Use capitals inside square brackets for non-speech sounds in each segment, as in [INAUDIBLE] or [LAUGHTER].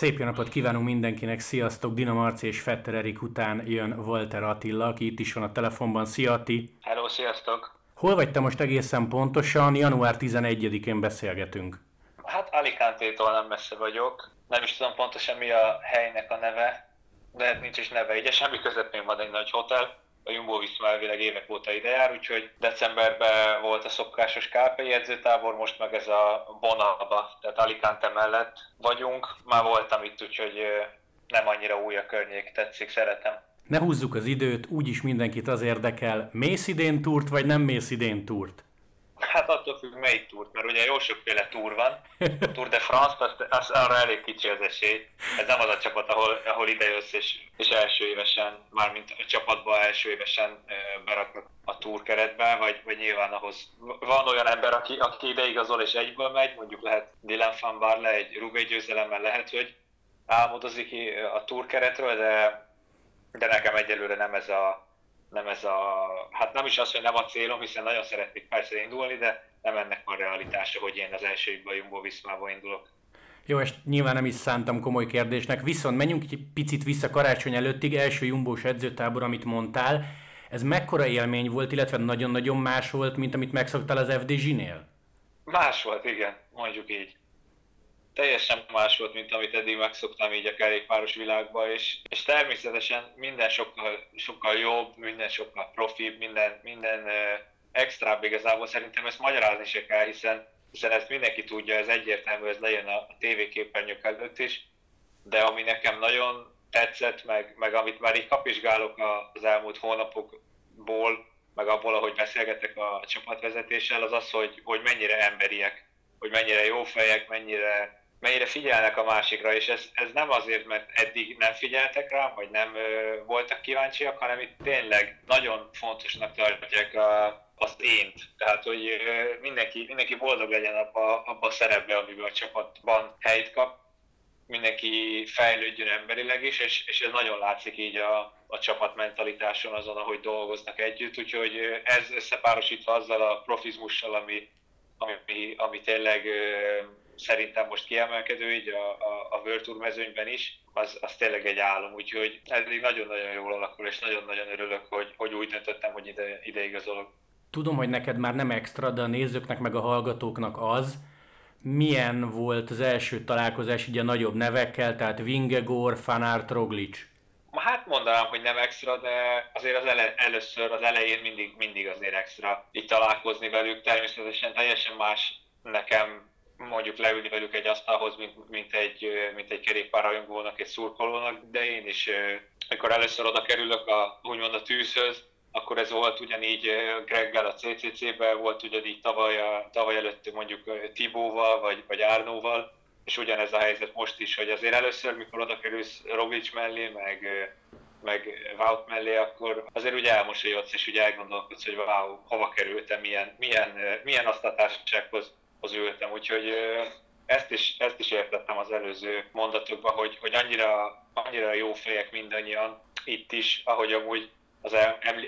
Szép jó napot kívánunk mindenkinek, sziasztok! Dina Marci és Fetter Erik után jön Walter Attila, aki itt is van a telefonban. Szia Ati! Hello, sziasztok! Hol vagy te most egészen pontosan? Január 11-én beszélgetünk. Hát Alicante-tól nem messze vagyok. Nem is tudom pontosan mi a helynek a neve, de nincs is neve, ugye semmi közepén van egy nagy hotel a Jumbo Visma elvileg évek óta ide jár, úgyhogy decemberben volt a szokásos KP edzőtábor, most meg ez a Bonalba, tehát Alicante mellett vagyunk. Már voltam itt, úgyhogy nem annyira új a környék, tetszik, szeretem. Ne húzzuk az időt, úgyis mindenkit az érdekel, mész idén túrt, vagy nem mész idén túrt? Hát attól függ, melyik túrt, mert ugye jó sokféle túr van. A Tour de France, az, az arra elég kicsi az esély. Ez nem az a csapat, ahol, ahol idejössz, és, és első évesen, mármint a csapatba első évesen beraknak a túr keretbe, vagy, vagy nyilván ahhoz van olyan ember, aki, aki ideigazol és egyből megy, mondjuk lehet Dylan van Barle egy Rubé győzelemmel lehet, hogy álmodozik a túr keretről, de, de nekem egyelőre nem ez a, nem ez a, hát nem is az, hogy nem a célom, hiszen nagyon szeretnék persze indulni, de nem ennek a realitása, hogy én az első évben Jumbo Viszmába indulok. Jó, és nyilván nem is szántam komoly kérdésnek, viszont menjünk egy picit vissza karácsony előttig, első Jumbós edzőtábor, amit mondtál, ez mekkora élmény volt, illetve nagyon-nagyon más volt, mint amit megszoktál az FDZ-nél? Más volt, igen, mondjuk így teljesen más volt, mint amit eddig megszoktam így a kerékpáros világban, és, és természetesen minden sokkal, sokkal jobb, minden sokkal profibb, minden, minden extra igazából. Szerintem ezt magyarázni se kell, hiszen, hiszen ezt mindenki tudja, ez egyértelmű, ez lejön a, a tévéképernyők előtt is, de ami nekem nagyon tetszett, meg, meg amit már így kapizsgálok az elmúlt hónapokból, meg abból, ahogy beszélgetek a csapatvezetéssel, az az, hogy, hogy mennyire emberiek, hogy mennyire jó fejek, mennyire mennyire figyelnek a másikra, és ez, ez nem azért, mert eddig nem figyeltek rá, vagy nem ö, voltak kíváncsiak, hanem itt tényleg nagyon fontosnak tartják a, az ént. Tehát, hogy ö, mindenki, mindenki boldog legyen abba, abba a szerepbe, amiben a csapatban helyt kap, mindenki fejlődjön emberileg is, és, és ez nagyon látszik így a, a csapat mentalitáson azon, ahogy dolgoznak együtt, úgyhogy ez összepárosítva azzal a profizmussal, ami, ami, ami tényleg szerintem most kiemelkedő így a, a, a World Tour mezőnyben is, az, az tényleg egy álom, úgyhogy eddig nagyon-nagyon jól alakul, és nagyon-nagyon örülök, hogy, hogy úgy döntöttem, hogy ide, ide igazolok. Tudom, hogy neked már nem extra, de a nézőknek meg a hallgatóknak az, milyen volt az első találkozás így a nagyobb nevekkel, tehát Vingegor, Fanart, Roglic? Hát mondanám, hogy nem extra, de azért az ele, először, az elején mindig, mindig azért extra itt találkozni velük. Természetesen teljesen más nekem mondjuk leülni velük egy asztalhoz, mint, mint egy, mint egy kerékpárrajongónak, egy szurkolónak, de én is, amikor először oda kerülök a, úgymond a tűzhöz, akkor ez volt ugyanígy Greggel a CCC-ben, volt ugyanígy tavaly, a, tavaly előtt mondjuk Tibóval, vagy, vagy Árnóval, és ugyanez a helyzet most is, hogy azért először, mikor oda kerülsz Roglic mellé, meg, meg Wout mellé, akkor azért ugye elmosolyodsz, és ugye elgondolkodsz, hogy wow, hova kerültem, milyen, milyen, milyen azt a társasághoz az ültem, úgyhogy ezt is, ezt is értettem az előző mondatokban, hogy, hogy annyira, annyira jó fejek mindannyian itt is, ahogy amúgy az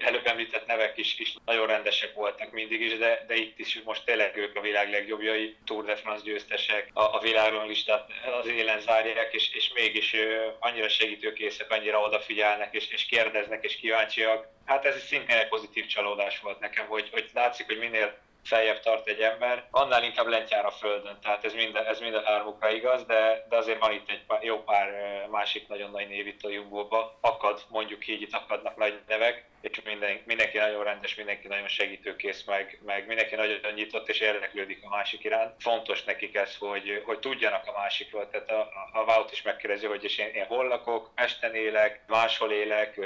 előbb említett nevek is, is nagyon rendesek voltak mindig is, de, de itt is most tényleg ők a világ legjobbjai, Tour de France győztesek, a, a világon listát az élen zárják, és, és mégis annyira segítőkészek, annyira odafigyelnek, és, és kérdeznek, és kíváncsiak. Hát ez szintén egy pozitív csalódás volt nekem, hogy, hogy látszik, hogy minél feljebb tart egy ember, annál inkább lent jár a földön. Tehát ez minden, ez minden hármukra igaz, de, de azért van itt egy pár, jó pár másik nagyon nagy név itt a Jumbo-ba. Akad, mondjuk így, itt akadnak nagy nevek, és minden, mindenki nagyon rendes, mindenki nagyon segítőkész, meg, meg mindenki nagyon nyitott és érdeklődik a másik iránt. Fontos nekik ez, hogy, hogy tudjanak a másikról. Tehát a, a Wout is megkérdezi, hogy és én, én hol lakok, Esten élek, máshol élek,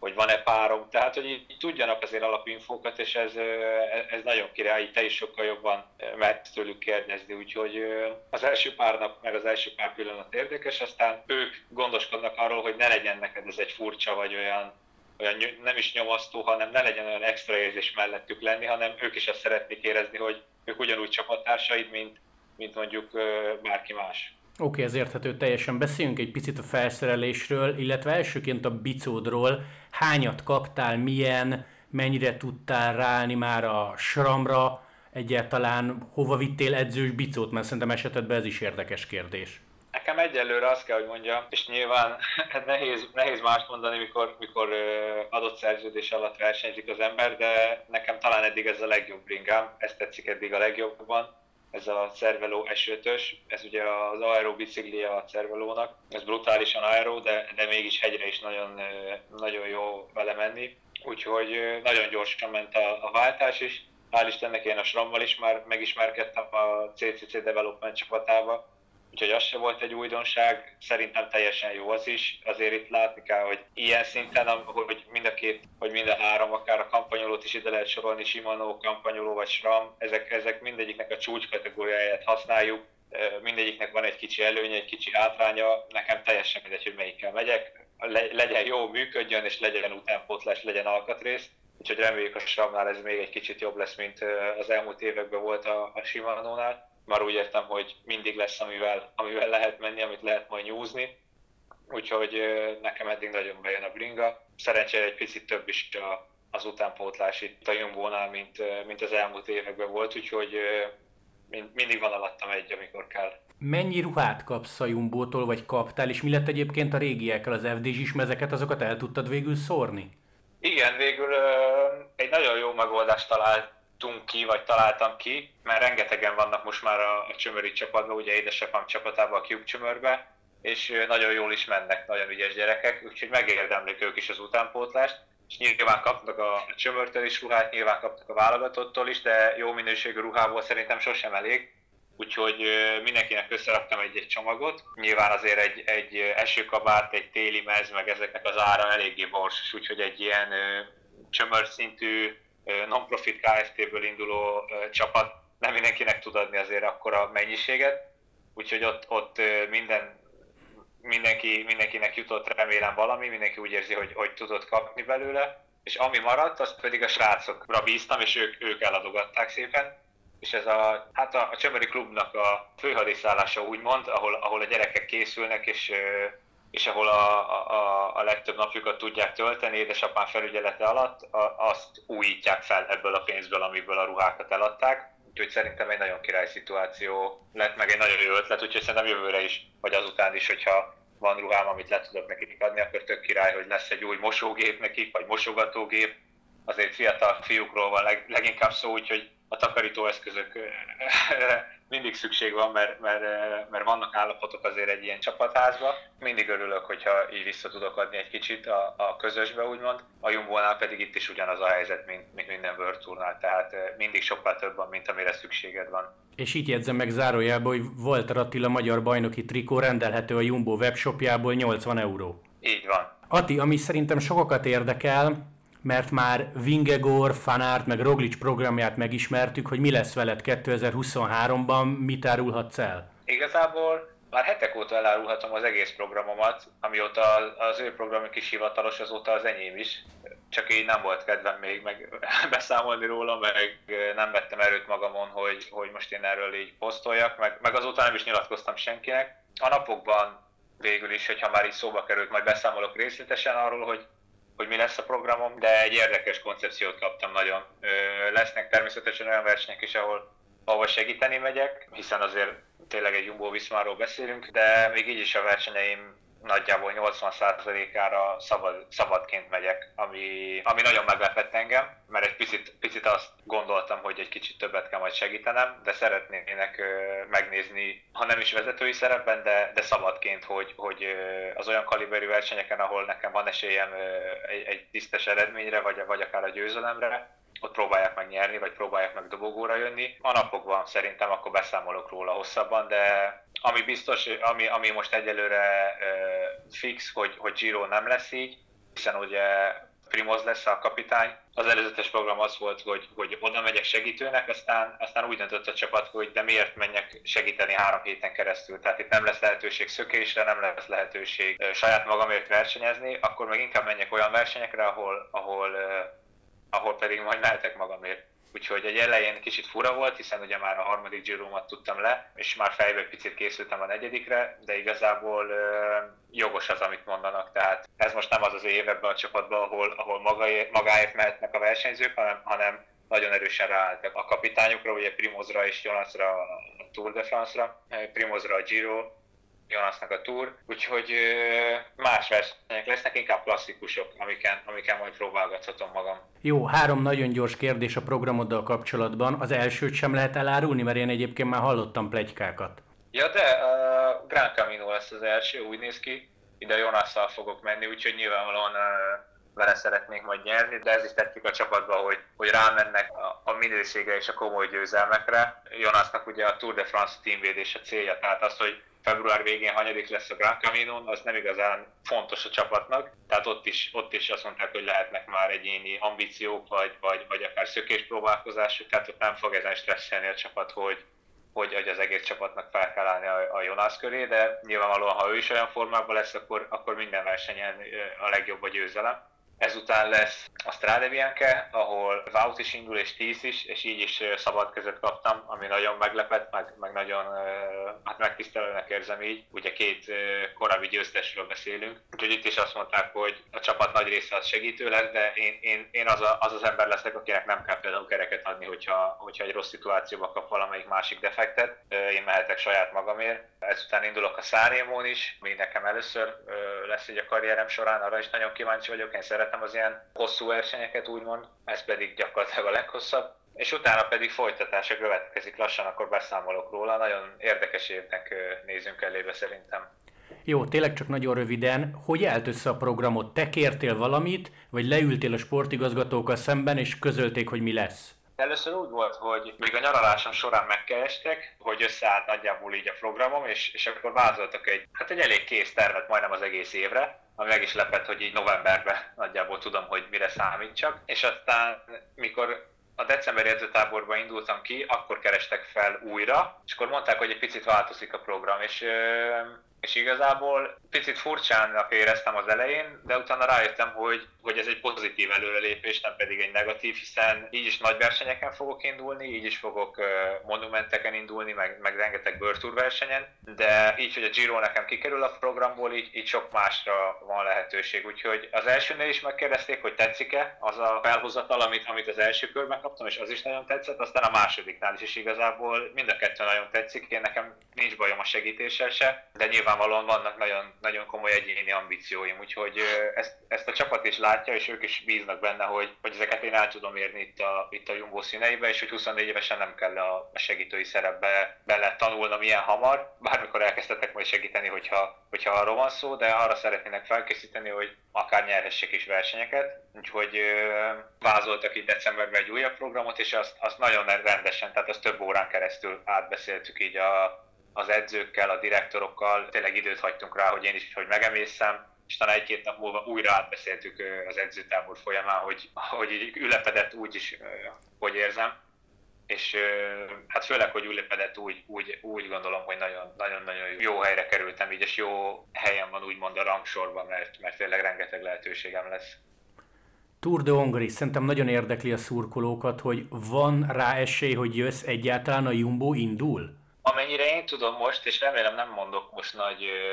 hogy van-e párom. Tehát, hogy így tudjanak azért alapinfókat, és ez, ez nagyon király, te is sokkal jobban mert tőlük kérdezni, úgyhogy az első párnak, meg az első pár pillanat érdekes, aztán ők gondoskodnak arról, hogy ne legyen neked ez egy furcsa vagy olyan olyan nem is nyomasztó, hanem ne legyen olyan extra érzés mellettük lenni, hanem ők is azt szeretnék érezni, hogy ők ugyanúgy csapattársaid, mint, mint mondjuk bárki más. Oké, okay, ez érthető teljesen. Beszéljünk egy picit a felszerelésről, illetve elsőként a bicódról. Hányat kaptál, milyen, mennyire tudtál ráállni már a sramra, egyáltalán hova vittél edzős bicót, mert szerintem esetedben ez is érdekes kérdés. Nekem egyelőre azt kell, hogy mondjam, és nyilván [LAUGHS] nehéz, nehéz mást mondani, mikor, mikor adott szerződés alatt versenyzik az ember, de nekem talán eddig ez a legjobb bringám, ezt tetszik eddig a legjobban. Ez a Cervelo S5-ös, ez ugye az aero biciklije a Cervelónak, ez brutálisan aero, de, de mégis hegyre is nagyon, nagyon jó vele menni, úgyhogy nagyon gyorsan ment a, a váltás is, hál' Istennek én a Srammal is már megismerkedtem a CCC Development csapatába, úgyhogy az se volt egy újdonság, szerintem teljesen jó az is. Azért itt látni kell, hogy ilyen szinten, hogy mind a két, hogy mind a három, akár a kampanyolót is ide lehet sorolni, Shimano, kampanyoló vagy SRAM, ezek, ezek mindegyiknek a csúcs kategóriáját használjuk, mindegyiknek van egy kicsi előnye, egy kicsi hátránya, nekem teljesen mindegy, hogy melyikkel megyek, legyen jó, működjön, és legyen utánpótlás, legyen alkatrész. Úgyhogy reméljük a SRAM-nál ez még egy kicsit jobb lesz, mint az elmúlt években volt a, a Shimano-nál már úgy értem, hogy mindig lesz, amivel, amivel lehet menni, amit lehet majd nyúzni. Úgyhogy nekem eddig nagyon bejön a bringa. Szerencsére egy picit több is a, az utánpótlás itt a Jumbo-nál, mint, mint az elmúlt években volt, úgyhogy mindig van alattam egy, amikor kell. Mennyi ruhát kapsz a Jumbo-tól, vagy kaptál, és mi lett egyébként a régiekkel, az FDZ-s mezeket, azokat el tudtad végül szórni? Igen, végül egy nagyon jó megoldást talált találtunk ki, vagy találtam ki, mert rengetegen vannak most már a, a csömöri csapatban, ugye édesapám csapatában a Cube csömörbe, és nagyon jól is mennek, nagyon ügyes gyerekek, úgyhogy megérdemlik ők is az utánpótlást, és nyilván kapnak a, csömörtől is ruhát, nyilván kapnak a válogatottól is, de jó minőségű ruhából szerintem sosem elég, úgyhogy mindenkinek összeraktam egy-egy csomagot. Nyilván azért egy, egy esőkabát, egy téli mez, meg ezeknek az ára eléggé borsos, úgyhogy egy ilyen csömör szintű non-profit KFT-ből induló csapat nem mindenkinek tud adni azért akkora mennyiséget, úgyhogy ott, ott minden, mindenki, mindenkinek jutott remélem valami, mindenki úgy érzi, hogy, hogy tudott kapni belőle, és ami maradt, azt pedig a srácokra bíztam, és ők, ők eladogatták szépen. És ez a, hát a, a Csömöri klubnak a főhadiszállása úgymond, ahol, ahol a gyerekek készülnek, és és ahol a, a, a legtöbb napjukat tudják tölteni édesapám felügyelete alatt, a, azt újítják fel ebből a pénzből, amiből a ruhákat eladták. Úgyhogy szerintem egy nagyon király szituáció lett, meg egy nagyon jó ötlet, úgyhogy szerintem jövőre is, vagy azután is, hogyha van ruhám, amit le tudok nekik adni, akkor tök király, hogy lesz egy új mosógép nekik, vagy mosogatógép. Azért fiatal fiúkról van leg, leginkább szó, úgyhogy a takarítóeszközök [LAUGHS] mindig szükség van, mert, mert, mert vannak állapotok azért egy ilyen csapatházba. Mindig örülök, hogyha így vissza tudok adni egy kicsit a, a közösbe, úgymond. A Jumbo-nál pedig itt is ugyanaz a helyzet, mint, mint minden World Tournál, tehát mindig sokkal több van, mint amire szükséged van. És itt jegyzem meg zárójelbe, hogy Walter Attila magyar bajnoki trikó rendelhető a Jumbo webshopjából 80 euró. Így van. Ati, ami szerintem sokakat érdekel, mert már Vingegor, Fanart, meg Roglic programját megismertük, hogy mi lesz veled 2023-ban, mit árulhatsz el? Igazából már hetek óta elárulhatom az egész programomat, amióta az ő programjuk is hivatalos, azóta az enyém is. Csak így nem volt kedvem még meg [LAUGHS] beszámolni róla, meg nem vettem erőt magamon, hogy, hogy most én erről így posztoljak, meg, meg azóta nem is nyilatkoztam senkinek. A napokban végül is, hogyha már így szóba került, majd beszámolok részletesen arról, hogy hogy mi lesz a programom, de egy érdekes koncepciót kaptam nagyon. Lesznek természetesen olyan versenyek is, ahol, ahol segíteni megyek, hiszen azért tényleg egy Jumbo Viszmáról beszélünk, de még így is a versenyeim nagyjából 80%-ára szabad, szabadként megyek, ami, ami nagyon meglepett engem, mert egy picit, picit azt gondoltam, hogy egy kicsit többet kell majd segítenem, de szeretnének megnézni, ha nem is vezetői szerepben, de, de szabadként, hogy, hogy az olyan kaliberű versenyeken, ahol nekem van esélyem egy, egy tisztes eredményre, vagy, vagy akár a győzelemre, ott próbálják meg nyerni, vagy próbálják meg dobogóra jönni. A napokban szerintem akkor beszámolok róla hosszabban, de ami biztos, ami, ami most egyelőre uh, fix, hogy, hogy Giro nem lesz így, hiszen ugye Primoz lesz a kapitány. Az előzetes program az volt, hogy, hogy oda megyek segítőnek, aztán, aztán úgy döntött a csapat, hogy de miért menjek segíteni három héten keresztül. Tehát itt nem lesz lehetőség szökésre, nem lesz lehetőség saját magamért versenyezni, akkor meg inkább menjek olyan versenyekre, ahol, ahol, ahol pedig majd mehetek magamért. Úgyhogy egy elején kicsit fura volt, hiszen ugye már a harmadik gyromat tudtam le, és már fejbe picit készültem a negyedikre, de igazából ö, jogos az, amit mondanak. Tehát ez most nem az az év ebben a csapatban, ahol, ahol magáért, magáért mehetnek a versenyzők, hanem, hanem nagyon erősen ráálltak a kapitányokra, ugye Primozra és Jonasra a Tour de France-ra, Primozra a Giro, Jonasnak a túr, úgyhogy más versenyek lesznek, inkább klasszikusok, amiken, amiken majd próbálgathatom magam. Jó, három nagyon gyors kérdés a programoddal kapcsolatban. Az elsőt sem lehet elárulni, mert én egyébként már hallottam plegykákat. Ja, de a Grand Camino lesz az első, úgy néz ki. Ide Jonasszal fogok menni, úgyhogy nyilvánvalóan vele szeretnék majd nyerni, de ez is tetszik a csapatba, hogy, hogy rámennek a, a minősége és a komoly győzelmekre. Jonasnak ugye a Tour de France teamvédés a célja, tehát az, hogy február végén hanyadik lesz a Grand Camino, az nem igazán fontos a csapatnak, tehát ott is, ott is azt mondták, hogy lehetnek már egyéni ambíciók, vagy, vagy, vagy akár szökéspróbálkozások, tehát ott nem fog ezen stresszelni a csapat, hogy, hogy, hogy az egész csapatnak fel kell állni a, a Jonas köré, de nyilvánvalóan, ha ő is olyan formában lesz, akkor, akkor minden versenyen a legjobb a győzelem. Ezután lesz a Strade Bianche, ahol Vaut is indul és 10 is, és így is szabad között kaptam, ami nagyon meglepett, meg, meg nagyon hát megtisztelőnek érzem így. Ugye két korábbi győztesről beszélünk, úgyhogy itt is azt mondták, hogy a csapat nagy része az segítő lesz, de én, én, én az, a, az az ember leszek, akinek nem kell például kereket adni, hogyha, hogyha egy rossz szituációba kap valamelyik másik defektet. Én mehetek saját magamért. Ezután indulok a Szárémón is, ami nekem először lesz egy a karrierem során, arra is nagyon kíváncsi vagyok, én szeretem az ilyen hosszú versenyeket, úgymond, ez pedig gyakorlatilag a leghosszabb, és utána pedig folytatása következik lassan, akkor beszámolok róla. Nagyon érdekes évnek nézünk elébe szerintem. Jó, tényleg csak nagyon röviden, hogy állt össze a programot? Te kértél valamit, vagy leültél a sportigazgatókkal szemben, és közölték, hogy mi lesz? Először úgy volt, hogy még a nyaralásom során megkerestek, hogy összeállt nagyjából így a programom, és, és akkor vázoltak egy, hát egy elég kész tervet majdnem az egész évre, ami meg is lepett, hogy így novemberben nagyjából tudom, hogy mire számítsak. És aztán, mikor a decemberi edzőtáborba indultam ki, akkor kerestek fel újra, és akkor mondták, hogy egy picit változik a program, és és igazából picit furcsának éreztem az elején, de utána rájöttem, hogy, hogy ez egy pozitív előrelépés, nem pedig egy negatív, hiszen így is nagy versenyeken fogok indulni, így is fogok monumenteken indulni, meg, meg rengeteg Tour versenyen, de így, hogy a Giro nekem kikerül a programból, így, így sok másra van lehetőség. Úgyhogy az elsőnél is megkérdezték, hogy tetszik-e az a felhozatal, amit, amit az első körben kaptam, és az is nagyon tetszett, aztán a másodiknál is, és igazából mind a kettő nagyon tetszik, én nekem nincs bajom a segítéssel se, de nyilván nyilvánvalóan vannak nagyon, nagyon komoly egyéni ambícióim, úgyhogy ezt, ezt a csapat is látja, és ők is bíznak benne, hogy, hogy ezeket én el tudom érni itt a, itt a Jumbo színeibe, és hogy 24 évesen nem kell a, segítői szerepbe bele tanulnom ilyen hamar. Bármikor elkezdhetek majd segíteni, hogyha, hogyha arról van szó, de arra szeretnének felkészíteni, hogy akár nyerhessek is versenyeket. Úgyhogy vázoltak itt decemberben egy újabb programot, és azt, azt nagyon rendesen, tehát azt több órán keresztül átbeszéltük így a, az edzőkkel, a direktorokkal, tényleg időt hagytunk rá, hogy én is, hogy megemészem, és talán egy-két nap múlva újra átbeszéltük az edzőtábor folyamán, hogy, hogy így ülepedett úgy is, hogy érzem. És hát főleg, hogy ülepedett úgy, úgy, úgy gondolom, hogy nagyon-nagyon jó helyre kerültem, így és jó helyen van úgymond a rangsorban, mert, mert tényleg rengeteg lehetőségem lesz. Tour de Hongrie, szerintem nagyon érdekli a szurkolókat, hogy van rá esély, hogy jössz egyáltalán a Jumbo indul? Amennyire én tudom most, és remélem nem mondok most nagy ö,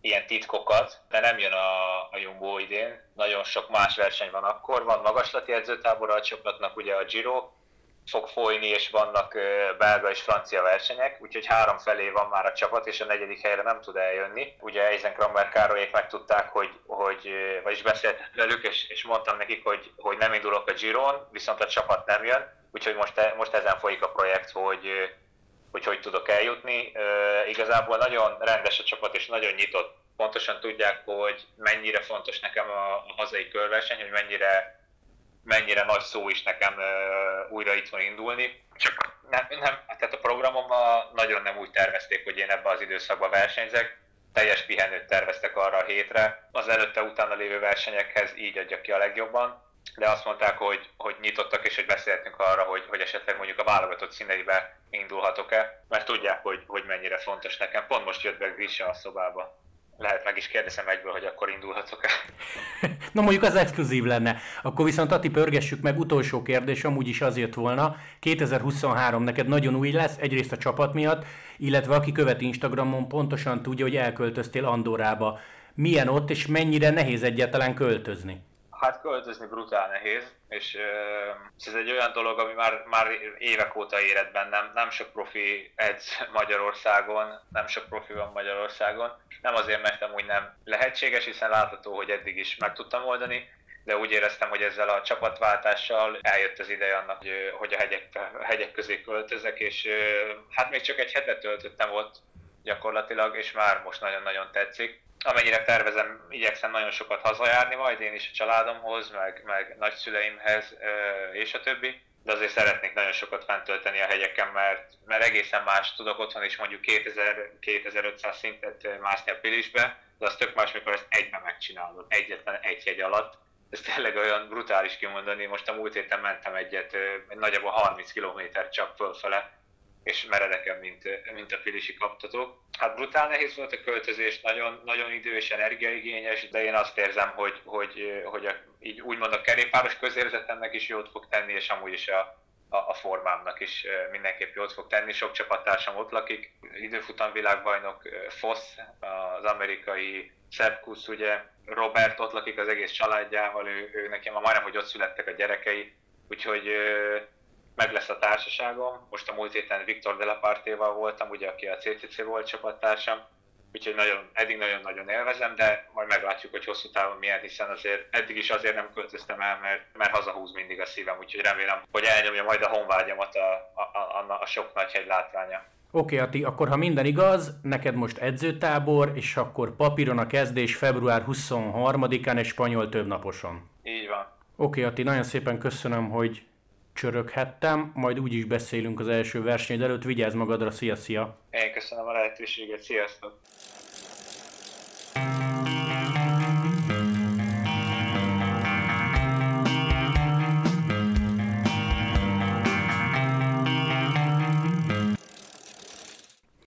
ilyen titkokat, de nem jön a, a Jumbo idén. Nagyon sok más verseny van akkor. Van magaslati edzőtábor a csapatnak, ugye a Giro fog folyni, és vannak ö, belga és francia versenyek, úgyhogy három felé van már a csapat, és a negyedik helyre nem tud eljönni. Ugye Eisen Krammer Károlyék megtudták, hogy, hogy vagyis beszéltem velük, és, és mondtam nekik, hogy, hogy nem indulok a Giron, viszont a csapat nem jön, úgyhogy most, most ezen folyik a projekt, hogy hogy hogy tudok eljutni. Igazából nagyon rendes a csapat, és nagyon nyitott. Pontosan tudják, hogy mennyire fontos nekem a, hazai körverseny, hogy mennyire, mennyire nagy szó is nekem újra itthon indulni. Csak nem, nem, tehát a programomban nagyon nem úgy tervezték, hogy én ebbe az időszakban versenyzek. Teljes pihenőt terveztek arra a hétre. Az előtte utána lévő versenyekhez így adja ki a legjobban de azt mondták, hogy, hogy nyitottak, és hogy beszéltünk arra, hogy, hogy esetleg mondjuk a válogatott színeibe indulhatok-e, mert tudják, hogy, hogy mennyire fontos nekem. Pont most jött be Grisha a szobába. Lehet meg is kérdezem egyből, hogy akkor indulhatok-e. [LAUGHS] Na mondjuk az exkluzív lenne. Akkor viszont Ati pörgessük meg, utolsó kérdés, amúgy is az jött volna. 2023 neked nagyon új lesz, egyrészt a csapat miatt, illetve aki követ Instagramon pontosan tudja, hogy elköltöztél Andorába. Milyen ott, és mennyire nehéz egyáltalán költözni? Hát költözni brutál nehéz, és ez egy olyan dolog, ami már, már évek óta éred bennem. Nem sok profi edz Magyarországon, nem sok profi van Magyarországon. Nem azért, mert amúgy nem lehetséges, hiszen látható, hogy eddig is meg tudtam oldani, de úgy éreztem, hogy ezzel a csapatváltással eljött az ideje annak, hogy, hogy a hegyek, a hegyek közé költözek, és hát még csak egy hetet töltöttem ott gyakorlatilag, és már most nagyon-nagyon tetszik. Amennyire tervezem, igyekszem nagyon sokat hazajárni majd én is a családomhoz, meg, meg nagyszüleimhez, és a többi de azért szeretnék nagyon sokat fent tölteni a hegyeken, mert, mert egészen más tudok otthon is mondjuk 2000-2500 szintet mászni a Pilisbe, de az tök más, mikor ezt egyben megcsinálod, egyetlen egy hegy alatt, ez tényleg olyan brutális kimondani. Most a múlt héten mentem egyet, nagyjából 30 km csak fölfele, és meredeken, mint, mint a pilisi kaptatók. Hát brutál nehéz volt a költözés, nagyon, nagyon idő és energiaigényes, de én azt érzem, hogy, hogy, hogy a, így úgymond a kerékpáros közérzetemnek is jót fog tenni, és amúgy is a, a, a formámnak is mindenképp jót fog tenni. Sok csapattársam ott lakik, időfutam világbajnok Foss, az amerikai Szepkusz, ugye Robert ott lakik az egész családjával, ő, ő nekem majdnem, hogy ott születtek a gyerekei, úgyhogy meg lesz a társaságom. Most a múlt héten Viktor Delapartéval voltam, ugye, aki a CCC volt csapattársam, úgyhogy nagyon, eddig nagyon-nagyon élvezem, de majd meglátjuk, hogy hosszú távon milyen, hiszen azért eddig is azért nem költöztem el, mert, mert hazahúz mindig a szívem, úgyhogy remélem, hogy elnyomja majd a honvágyamat a, a, a, a sok nagy hegy látványa. Oké, okay, Ati, akkor ha minden igaz, neked most edzőtábor, és akkor papíron a kezdés február 23-án egy spanyol többnaposon. Így van. Oké, okay, Ati, nagyon szépen köszönöm, hogy csöröghettem, majd úgy is beszélünk az első versenyed előtt, vigyázz magadra, szia, szia! Én a lehetőséget, sziasztok!